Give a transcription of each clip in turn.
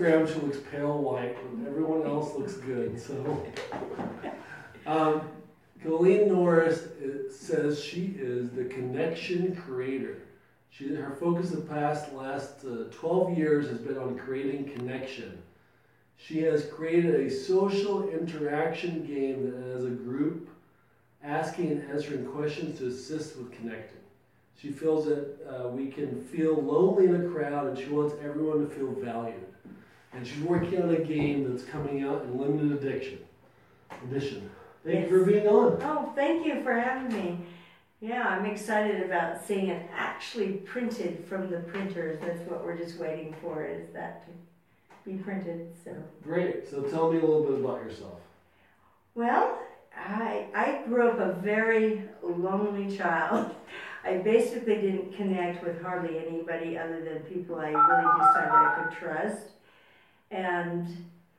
Instagram, she looks pale white, and everyone else looks good. So, um, Norris uh, says she is the connection creator. She, her focus the past last uh, 12 years has been on creating connection. She has created a social interaction game that has a group asking and answering questions to assist with connecting. She feels that uh, we can feel lonely in a crowd and she wants everyone to feel valued. And she's working on a game that's coming out in limited addiction edition. Thank Yes. you for being on. Oh, thank you for having me. Yeah, I'm excited about seeing it actually printed from the printers. That's what we're just waiting for, is that to be printed, so. Great. So tell me a little bit about yourself. Well, I, I grew up a very lonely child. I basically didn't connect with hardly anybody other than people I really decided I could trust. And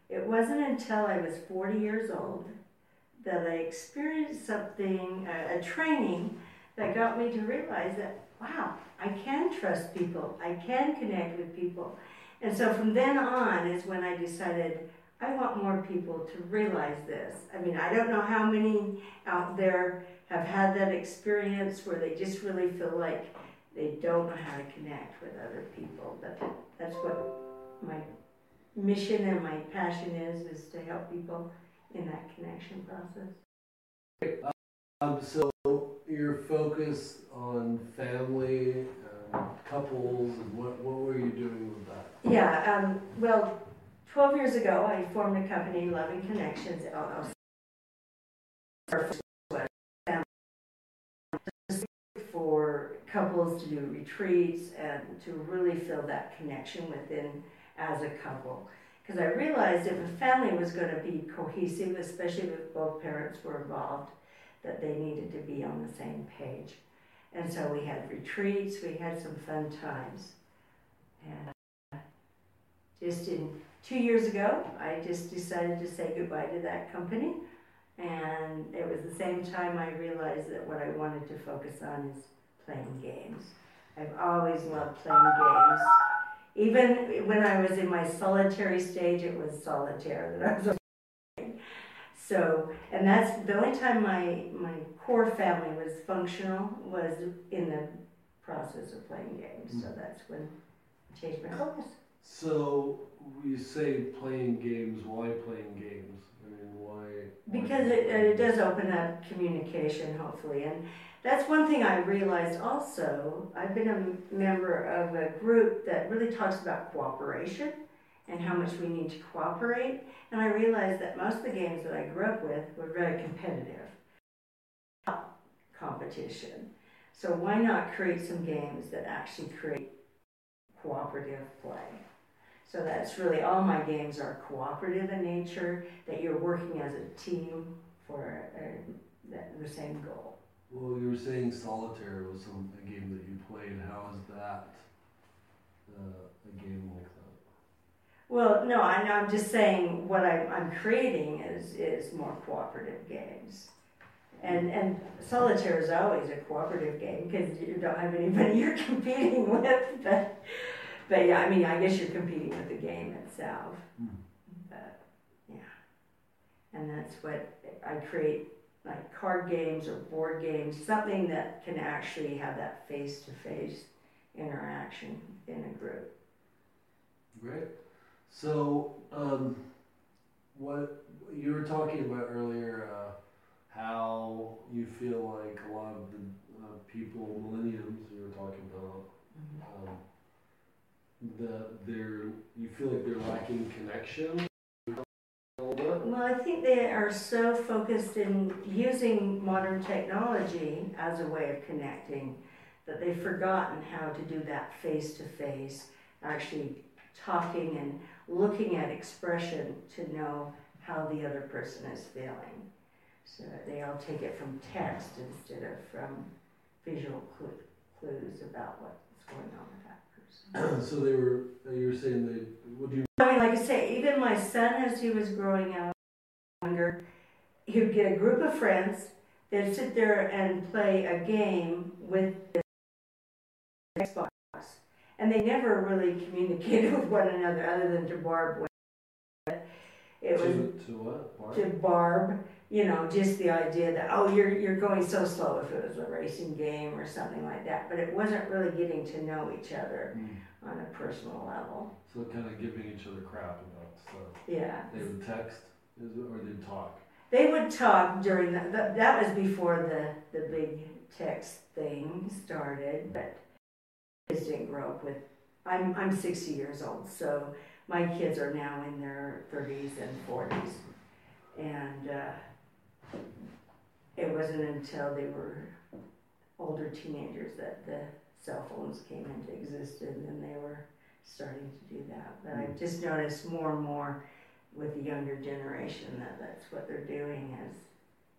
it wasn't until I was 40 years old that I experienced something, a, a training that got me to realize that, wow, I can trust people, I can connect with people. And so from then on is when I decided I want more people to realize this. I mean, I don't know how many out there have had that experience where they just really feel like they don't know how to connect with other people. But that's what my mission and my passion is, is to help people in that connection process. Um, so you're focused on family, um, couples, and what, what were you doing with that? Yeah, um, well, 12 years ago, I formed a company, Loving Connections LLC. For couples to do retreats and to really feel that connection within as a couple. Because I realized if a family was going to be cohesive, especially if both parents were involved, that they needed to be on the same page. And so we had retreats, we had some fun times. And uh, just in two years ago, I just decided to say goodbye to that company. And it was the same time I realized that what I wanted to focus on is playing games. I've always loved playing games. Even when I was in my solitary stage, it was solitaire that I was playing. So, and that's the only time my, my core family was functional was in the process of playing games. So mm. that's when I changed my focus. So we say playing games. Why playing games? I mean, why? why Because it, uh, it does open up communication, hopefully. And that's one thing I realized also. I've been a member of a group that really talks about cooperation and how much we need to cooperate. And I realized that most of the games that I grew up with were very competitive competition. So why not create some games that actually create cooperative play? So that's really all my games are cooperative in nature, that you're working as a team for uh, the, same goal. Well, you were saying solitaire was some a game that you played. How is that uh, a game like that? Well, no, I, I'm just saying what I'm, I'm creating is, is more cooperative games. And, and solitaire is always a cooperative game because you don't have anybody you're competing with. But, but yeah, I mean, I guess you're competing with the game itself. Hmm. But yeah, and that's what I create like card games or board games, something that can actually have that face to face interaction in a group. Great. So, um, what you were talking about earlier, uh, how you feel like a lot of the uh, people, millenniums, you were talking about, um, the they're you feel like they're lacking connection. Well, I think they are so focused in using modern technology as a way of connecting that they've forgotten how to do that face to face, actually talking and looking at expression to know how the other person is feeling. So they all take it from text instead of from visual clues about what's going on. so they were uh, you were saying they would you I mean, like I say, even my son, as he was growing up younger, he would get a group of friends. They'd sit there and play a game with the Xbox, and they never really communicated with one another other than to Barb. It was To, to what? Barb? to Barb, you know, just the idea that, oh, you're, you're going so slow if it was a racing game or something like that. But it wasn't really getting to know each other Mm. on a personal level. So kind of giving each other crap about stuff. Yeah. They would text, or they'd talk. They would talk during the, that, that was before the, the big text thing started, but kids didn't grow up with, I'm, I'm 60 years old, so my kids are now in their 30s and 40s. And uh, it wasn't until they were older teenagers that the cell phones came into existence and they were starting to do that. But I've hmm. just noticed more and more with the younger generation that that's what they're doing is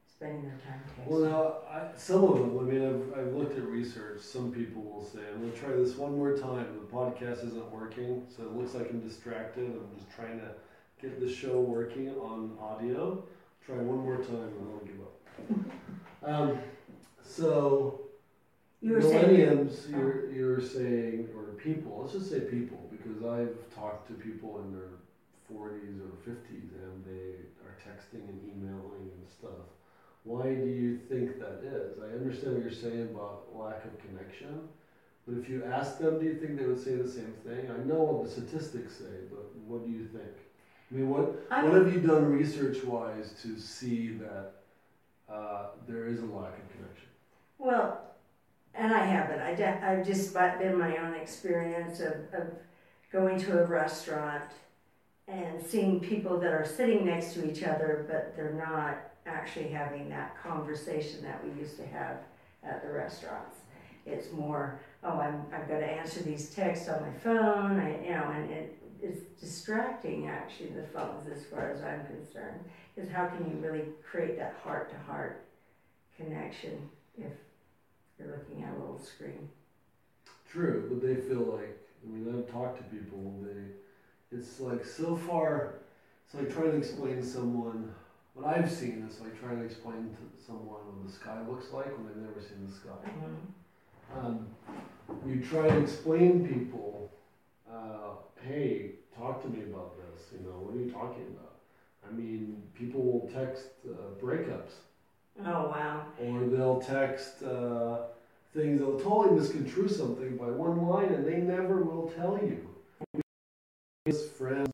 spending their time texting. Well, now, I, some of them, I mean, I've, I've looked at research. Some people will say, I'm going to try this one more time. The podcast isn't working, so it looks like I'm distracted. I'm just trying to get the show working on audio. Try one more time and I'll give up. Um, so, you were saying, millenniums, you're, you're saying, or people, let's just say people, because I've talked to people in their 40s or 50s and they are texting and emailing and stuff. Why do you think that is? I understand what you're saying about lack of connection, but if you ask them, do you think they would say the same thing? I know what the statistics say, but what do you think? I mean, what, I'm- what have you done research wise to see that uh, there is a lack of connection? well, and I haven't. I de- I've just been my own experience of, of going to a restaurant and seeing people that are sitting next to each other, but they're not actually having that conversation that we used to have at the restaurants. It's more, oh, I'm, I've got to answer these texts on my phone, I, you know, and it, it's distracting actually, the phones, as far as I'm concerned. Is how can you really create that heart to heart connection if you're looking at a little screen? True, but they feel like I mean I've talked to people. They, it's like so far. It's like trying to explain to someone what I've seen is like trying to explain to someone what the sky looks like when they've never seen the sky. Um, you try to explain people, hey, talk to me about this. You know, what are you talking about? I mean, people will text uh, breakups, Oh, wow. or they'll text uh, things. They'll totally misconstrue something by one line, and they never will tell you. Friends,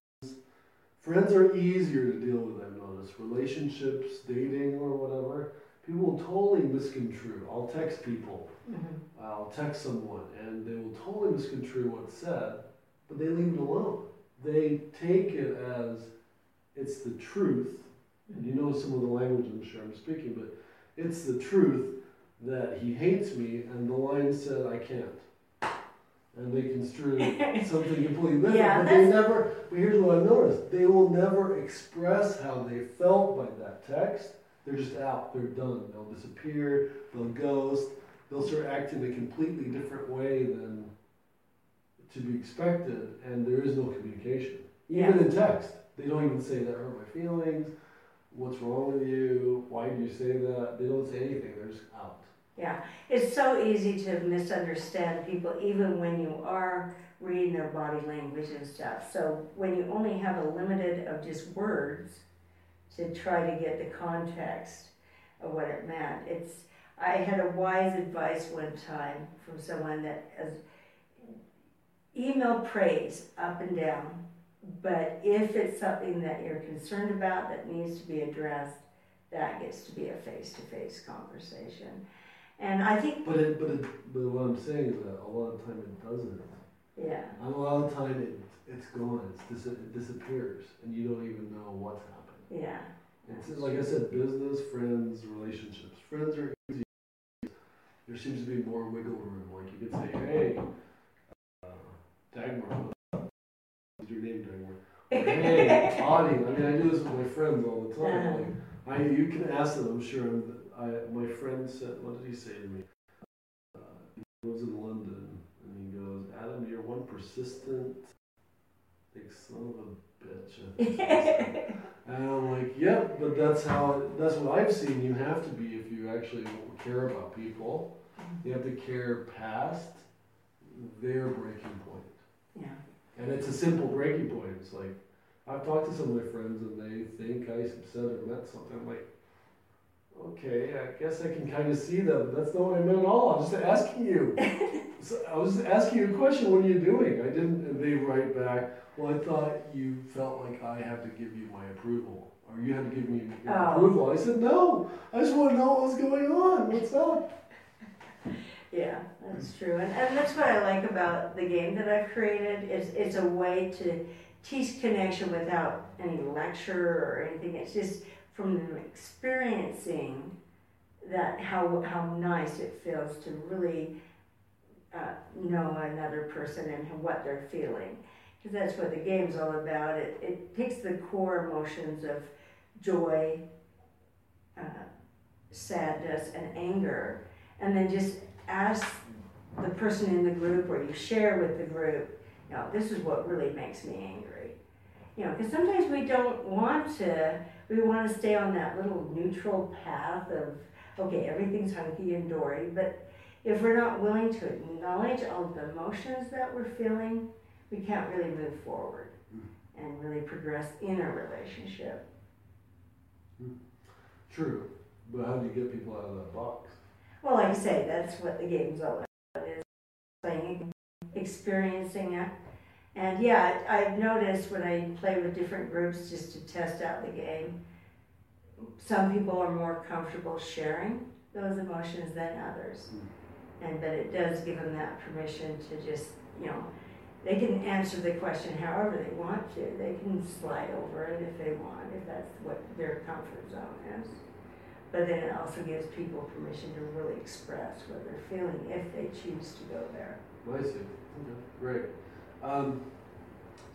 friends are easier to deal with. I've noticed relationships, dating, or whatever. People will totally misconstrue. I'll text people. Mhm. I'll text someone and they will totally misconstrue what's said, but they leave it alone. They take it as it's the truth, and you know some of the language I'm sure I'm speaking, but it's the truth that he hates me, and the line said I can't. And they construe something completely different, Yeah, but they never. But here's what I've noticed: they will never express how they felt by that text. They're just out. They're done. They'll disappear. They'll ghost they'll start acting a completely different way than to be expected, and there is no communication. Even in text, they don't even say that hurt my feelings. What's wrong with you? Why do you say that? They don't say anything. They're just out. Yeah, it's so easy to misunderstand people even when you are reading their body language and stuff. So when you only have a limited of just words to try to get the context of what it meant, it's I had a wise advice one time from someone that as email praise up and down, but if it's something that you're concerned about that needs to be addressed, that gets to be a face-to-face conversation. And I think, But it, but it, but what I'm saying is that a lot of time it doesn't. yeah, A lot of time it, it's gone. It's dis- it disappears, and you don't even know what's happened. yeah, It's like I said, business, friends, relationships. Friends are easy. There seems to be more wiggle room. Like you could say, hey, Dagmar, what's your name, Dagmar? Hey, Audie. I mean, I do this with my friends all the time. Like, I, you can ask them. I'm sure. I'm, I, my friend said, what did he say to me? Uh, he lives in London, and he goes, Adam, you're one persistent, like son of a bitch. I think he. And I'm like, yep, but that's how, that's what I've seen. You have to be if you actually care about people. You have to care past their breaking point. Yeah. And it's a simple breaking point. It's like, I've talked to some of my friends and they think I said or meant something. I'm like, okay, I guess I can kind of see them. That's not what I meant at all. I'm just asking you. so I was asking you a question. What are you doing? I didn't. And they write back, well, I thought you felt like I had to give you my approval. Or you had to give me your Oh. approval. I said, no. I just want to know what's going on. What's up? Yeah, that's true. And, and that's what I like about the game that I've created. It's, it's a way to teach connection without any lecture or anything. It's just from experiencing that how, how nice it feels to really uh, know another person and what they're feeling. Because that's what the game's all about. It, it takes the core emotions of joy, uh, sadness, and anger, and then just ask the person in the group or you share with the group, you know, this is what really makes me angry. You know, because sometimes we don't want to, we want to stay on that little neutral path of, okay, everything's hunky and dory, but if we're not willing to acknowledge all the emotions that we're feeling, we can't really move forward hmm. and really progress in a relationship. Hmm. True. But how do you get people out of that box? Well, like I say, that's what the game's all about, is playing, experiencing it. And yeah, I- I've noticed when I play with different groups just to test out the game, some people are more comfortable sharing those emotions than others. Hmm. And, but it does give them that permission to just, you know, they can answer the question however they want to. They can slide over it if they want, if that's what their comfort zone is. But then it also gives people permission to really express what they're feeling if they choose to go there. I see. Okay, great. Um,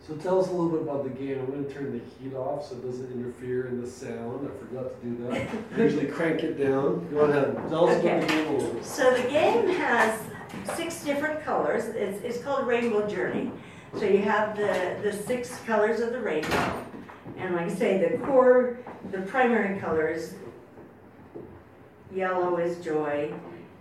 so tell us a little bit about the game. I'm going to turn the heat off so it doesn't interfere in the sound. I forgot to do that. I usually crank it down. Go ahead. Tell us about the game a little bit. So the game has six different colors. It's, it's called Rainbow Journey. So you have the, the six colors of the rainbow. And like I say, the core, the primary colors, yellow is joy,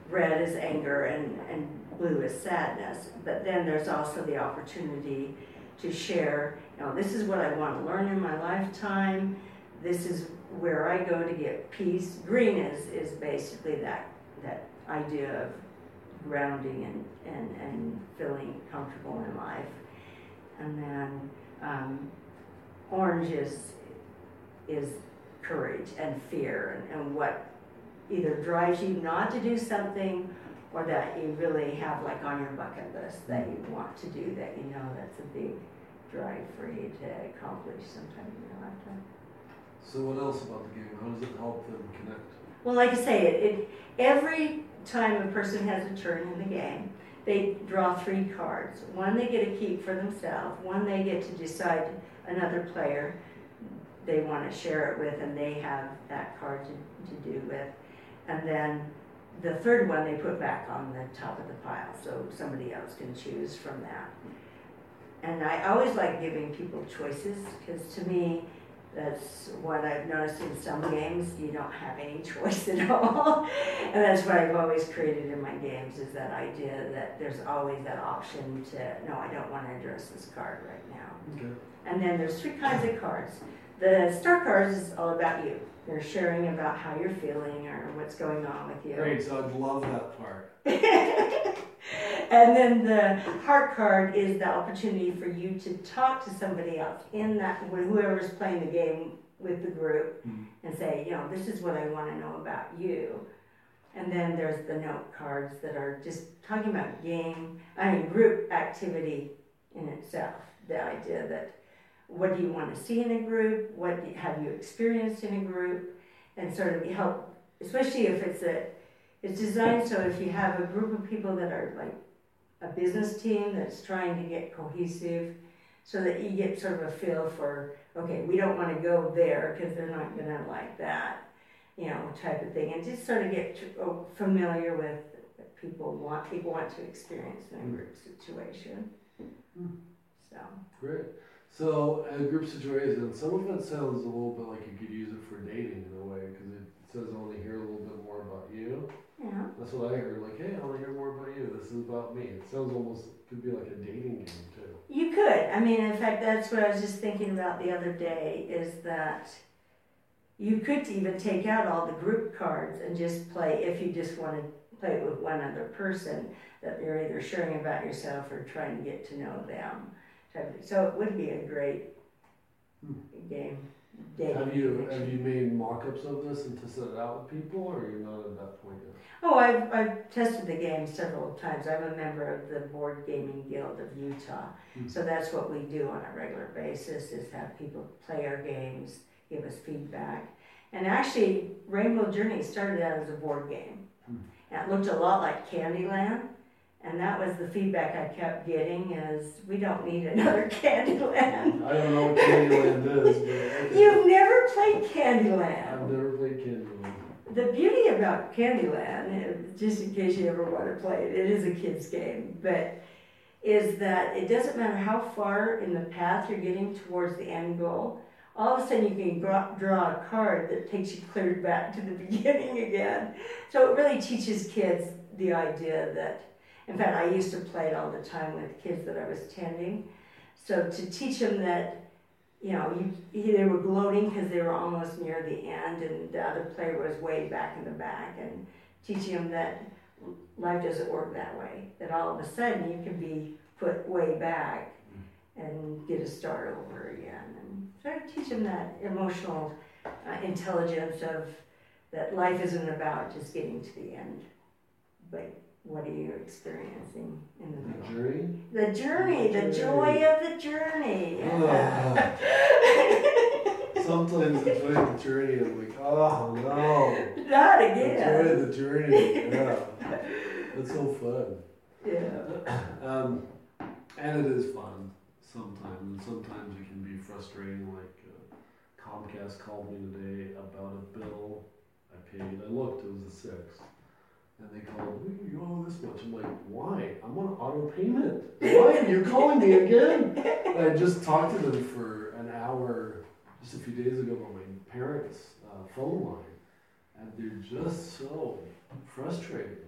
red is anger, and, and blue is sadness. But then there's also the opportunity to share, you know, this is what I want to learn in my lifetime. This is where I go to get peace. Green is, is basically that, that idea of grounding and, and, and feeling comfortable in life. And then um, orange is, is courage and fear and, and what either drives you not to do something or that you really have like on your bucket list that you want to do that you know that's a big drive for you to accomplish sometime in your lifetime. So what else about the game? How does it help them connect? Well, like I say, it, it every time a person has a turn in the game, they draw three cards. One they get to keep for themselves. One they get to decide another player they want to share it with, and they have that card to, to do with. And then the third one they put back on the top of the pile, so somebody else can choose from that. And I always like giving people choices because to me, that's what I've noticed in some games, you don't have any choice at all. and that's what I've always created in my games is that idea that there's always that option to, no, I don't want to address this card right now. Okay. And then there's three kinds of cards. The star cards is all about you. They're sharing about how you're feeling or what's going on with you. Great. So I'd love that part. and then the heart card is the opportunity for you to talk to somebody else in that whoever's playing the game with the group Mhm. and say, you know, this is what I want to know about you. And then there's the note cards that are just talking about game, I mean group activity in itself. The idea that what do you want to see in a group? What have you experienced in a group? And sort of help, especially if it's a it's designed so if you have a group of people that are like a business team that's trying to get cohesive, so that you get sort of a feel for, okay, we don't want to go there because they're not going to like that, you know, type of thing, and just sort of get oh, familiar with what people want people want to experience in a group situation. Mm. So Great. So a group situation, some of it sounds a little bit like you could use it for dating in a way because it says only hear a little bit more about you. Yeah. That's what I heard. Like, hey, I want to hear more about you. This is about me. It sounds almost could be like a dating game too. You could. I mean, in fact, that's what I was just thinking about the other day is that you could even take out all the group cards and just play, if you just want to play with one other person, that you're either sharing about yourself or trying to get to know them. Type So it would be a great Hmm. game. dating Have you connection. have you made mock-ups of this and tested it out with people, or you're not at that point yet? Oh, I've, I've tested the game several times. I'm a member of the Board Gaming Guild of Utah. Hmm. So that's what we do on a regular basis is have people play our games, give us feedback. And actually, Rainbow Journey started out as a board game. Hmm. And it looked a lot like Candyland. And that was the feedback I kept getting is we don't need another Candyland. I don't know what Candyland is, but. You've never played Candyland. I've never played Candyland. The beauty about Candyland, uh, just in case you ever want to play it, it is a kid's game, but is that it doesn't matter how far in the path you're getting towards the end goal, all of a sudden you can draw, draw a card that takes you clear back to the beginning again. So it really teaches kids the idea that, in fact, I used to play it all the time with kids that I was tending. So to teach them that you know, you, they were gloating because they were almost near the end, and the other player was way back in the back, and teaching them that life doesn't work that way. That all of a sudden you can be put way back and get a start over again, and try to teach them that emotional uh, intelligence of that life isn't about just getting to the end, but what are you experiencing in the The journey. The journey, the joy of the journey. Sometimes enjoy the journey. I'm like, oh no. Not again. the journey. Yeah. It's so fun. Yeah. Um, and it is fun sometimes, and sometimes it can be frustrating. Like uh, Comcast called me today about a bill I paid. I looked, it was a six, and they "We- "You owe this much." I'm like, "Why? I'm on auto payment. Why are you calling me again?" And I just talked to them for an hour just a few days ago on my parents' uh, phone line, and they're just so frustrated.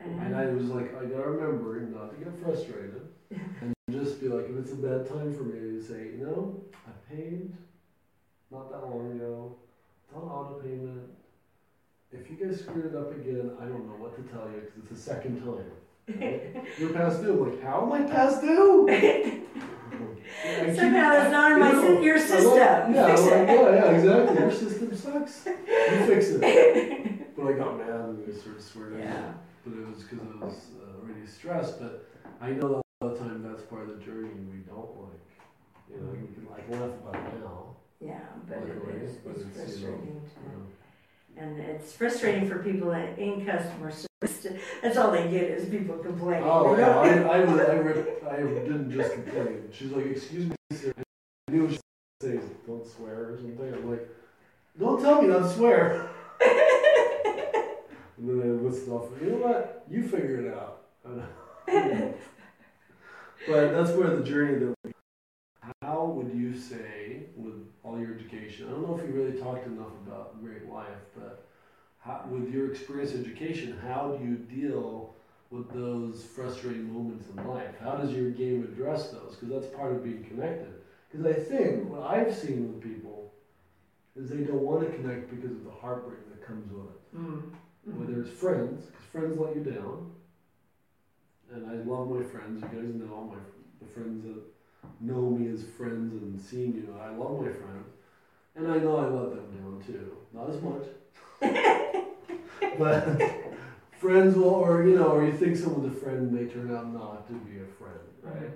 And I was like, I gotta remember not to get frustrated and just be like, if it's a bad time for me, to say, you know, I paid not that long ago, it's on auto payment. If you guys screwed it up again, I don't know what to tell you because it's the second time. Right? You're past due. Like, how am I past due? I Somehow it's not in my you know, your I like- system. Yeah, like, yeah, yeah, exactly. Your system sucks. You fix it. But I got mad and I sort of sweared at Yeah. But it was because I was uh, already stressed. But I know that all the time that's part of the journey we don't like. You know, you can like laugh about it now. Yeah, but Like it is, but it's it's, you know, frustrating. you know. And it's frustrating for people in, in customer service. to- That's all they get is people complaining. Oh yeah? I, I, I, ripped, I didn't just complain. She's like, "Excuse me, sir." I knew she was say, "Don't swear" or something. I'm like, "Don't tell me not to swear." and then I listed off. You know what? You figure it out. but that's where the journey that. How would you say, with all your education? I don't know if you really talked enough about Great Life, but how, with your experience education, how do you deal with those frustrating moments in life? How does your game address those? Because that's part of being connected. Because I think what I've seen with people is they don't want to connect because of the heartbreak that comes with it. Mm, mm. Whether it's friends, because friends let you down. And I love my friends. You guys know all my the friends that know me as friends and seeing you. I love my friends, and I know I let them down too. Not as much, but friends will, or you know, or you think someone's a friend, and they turn out not to be a friend, right?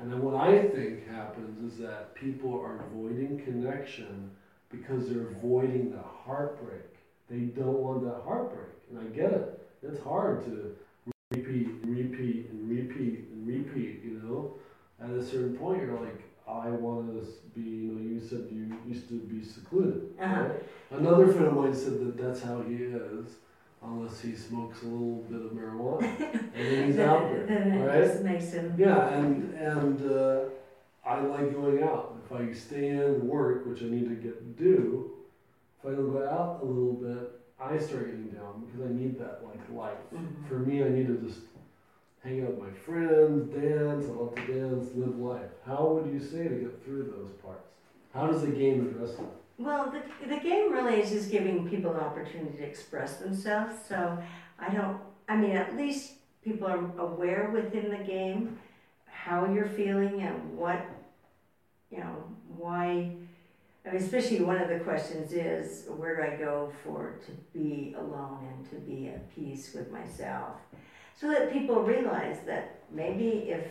And then what I think happens is that people are avoiding connection because they're avoiding the heartbreak. They don't want that heartbreak. And I get it. It's hard to repeat and repeat and repeat and repeat? At a certain point, you're like, I want to be, you know, you said you used to be secluded. Uh-huh. Right? Another friend of mine said that that's how he is, unless he smokes a little bit of marijuana. and then he's out there. then right? just makes them. Yeah, and and uh, I like going out. If I stay in and work, which I need to get do, if I go out a little bit, I start getting down because I need that like life. Mhm. For me, I need to just hang out with my friends, dance, I love to dance, live life. How would you say to get through those parts? How does the game address that? Well, the, the game really is just giving people an opportunity to express themselves. So I don't, I mean, at least people are aware within the game how you're feeling and what, you know, why. I mean, especially one of the questions is where do I go for to be alone and to be at peace with myself? So that people realize that maybe if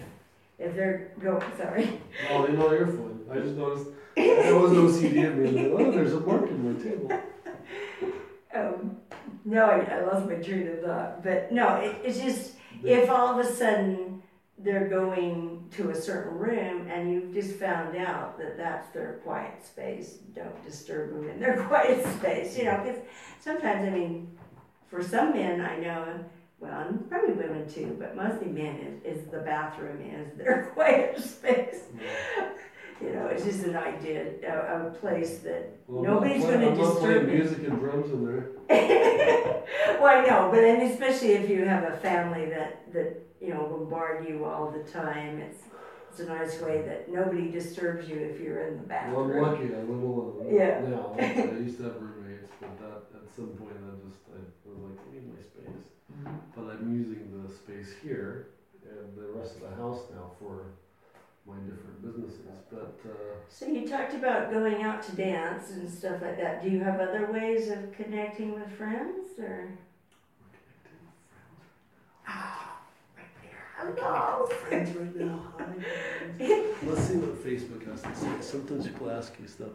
if they're go sorry. Oh, they know, you're fun. I just noticed there was OCD at me. Like, oh, there's a mark in my table. Um, no, I, I lost my train of thought. But no, it, it's just if all of a sudden they're going to a certain room and you've just found out that that's their quiet space, don't disturb them in their quiet space. You know, because sometimes, I mean, for some men I know, well, and probably women too, but mostly men is, is the bathroom is their quiet space. You know, it's just an idea, a, a place that Well, Nobody's I'm playing disturb me. music and drums in there. well, I know, but then especially if you have a family that, that, you know, bombard you all the time, it's, it's a nice way that nobody disturbs you if you're in the Well, I'm bathroom. lucky. I live alone Yeah. now. I used to have roommates, but that at some point I just I was like, I need my space. Mhm. But I'm using the space here and the rest of the house now for my different businesses. But uh, So you talked about going out to dance and stuff like that. Do you have other ways of connecting with friends or? Hello. friends right now. Hi. Let's see what Facebook has to say. Sometimes people ask you stuff.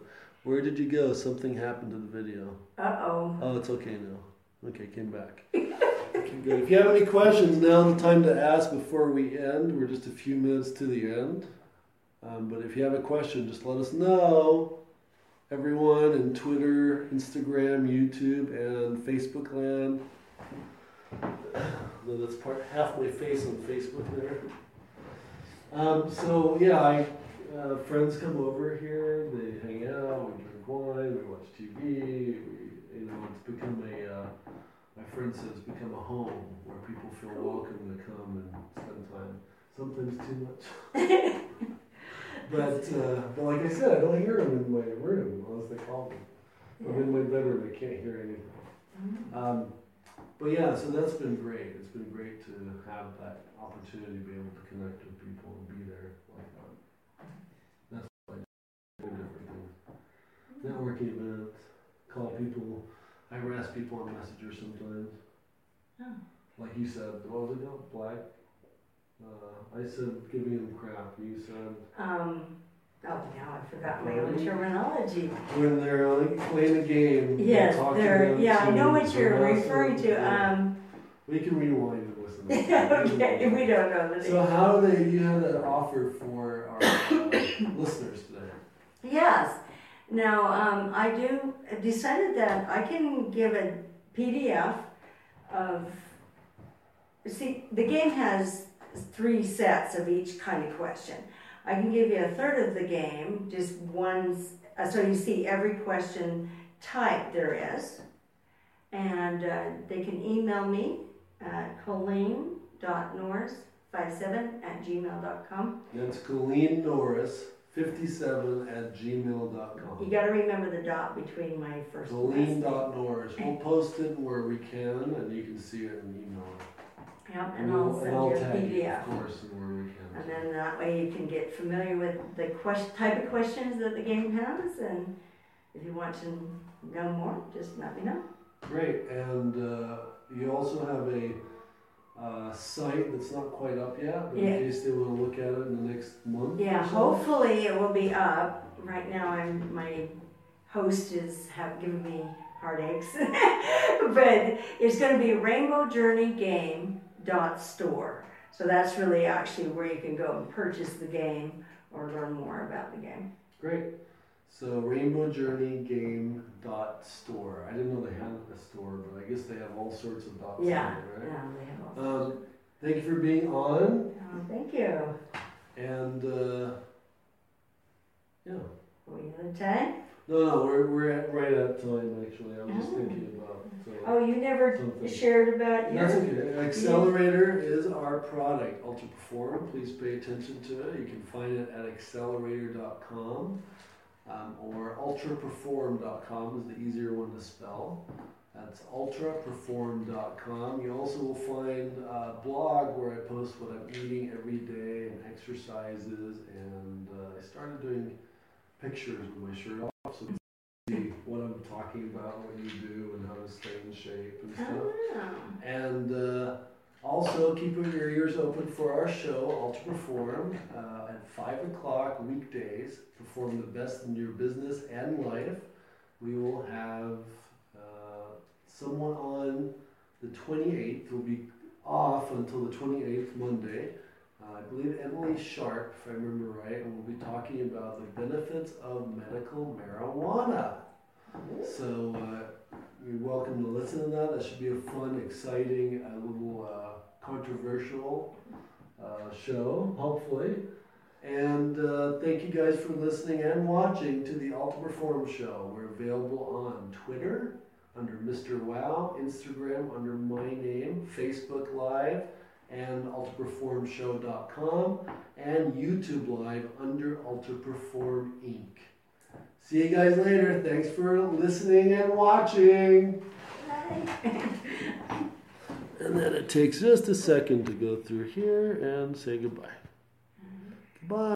Where did you go? Something happened to the video. Uh oh. Oh, it's okay now. Okay, came back. Okay, good. If you have any questions, now's the time to ask before we end. We're just a few minutes to the end. Um, but if you have a question, just let us know. Everyone in Twitter, Instagram, YouTube, and Facebook land. No, that's part half my face on Facebook there. Um, so yeah, I uh, friends come over here. They hang out. We drink wine. We watch TV. We, you know, it's become a. Uh, my friend said it's become a home where people feel welcome to come and spend time. Sometimes too much. but uh, but like I said, I don't hear them in my room unless they call me. I'm in my bedroom. I can't hear anything. Um, but yeah, so that's been great. It's been great to have that opportunity to be able to connect with people and be there like that. That's what I do. Doing different things. Networking events, call people. I harass people on Messenger sometimes. Oh. Like you said, what was it called? Black? Uh, I said giving them crap. You said Um, oh, now I forgot my own terminology. when they're like, playing a game. Yes, talk to there, them yeah, I know what you're referring to, Yeah. um, We can rewind and listen. okay, we don't know the So how do they, you have an offer for our uh, listeners today. Yes, now, um, I do, decided that I can give a PDF of, see, the game has three sets of each kind of question. I can give you a third of the game, just one, uh, so you see every question type there is. And uh, they can email me at colleen.norris57 at gmail.com. That's Colleen Norris, 57 at gmail.com. You gmail.com. gotta remember the dot between my first and last name. Colleen.norris. We'll post it where we can and you can see it in email. it. Yep, and I'll send I'll you a tag you, PDF. Of course, and where we can. And then that way you can get familiar with the question, type of questions that the game has, and if you want to know more, just let me know. Great, and uh, you also have a uh, site that's not quite up yet, but Yeah. in case they want to look at it in the next month. or Yeah, so. hopefully it will be up. Right now, I'm, my host is have given me heartaches. but it's gonna be Rainbow Journey Game dot store. So that's really actually where you can go and purchase the game or learn more about the game. Great. So Rainbow Journey Game dot store. I didn't know they had a store, but I guess they have all sorts of dots Yeah, on it, yeah, they have all. Um, thank you for being on, Oh, thank you. and uh, yeah, Were you the time? No, no, we're, we're at, right at time actually. I was just Oh. thinking about. So. Oh, you never Something. shared about your. That's okay. Accelerator is our product, Ultra Perform. Please pay attention to it. You can find it at accelerator.com um, or ultraperform.com is the easier one to spell. That's ultraperform.com. You also will find a blog where I post what I'm eating every day and exercises. And uh, I started doing pictures with my shirt off so you can see what I'm talking about, what you do, and how to stay in shape and stuff. Oh. And uh, also keeping your ears open for our show, Ultra Perform, uh, at 5 o'clock weekdays. Perform the best in your business and life. We will have uh, someone on the 28th. We'll be off until the 28th, Monday. Uh, I believe Emily Sharp, if I remember right, and we'll be talking about the benefits of medical marijuana. So, uh, you're welcome to listen to that. That should be a fun, exciting, a little uh, controversial uh, show, hopefully. And uh, thank you guys for listening and watching to the Ultra Perform Show. We're available on Twitter under Mr. Wow, Instagram under my name, Facebook Live, and ultraperformshow.com, and YouTube Live under Ultra Perform Inc. See you guys later. Thanks for listening and watching. And then it takes just a second to go through here and say goodbye. Mm-hmm. Goodbye.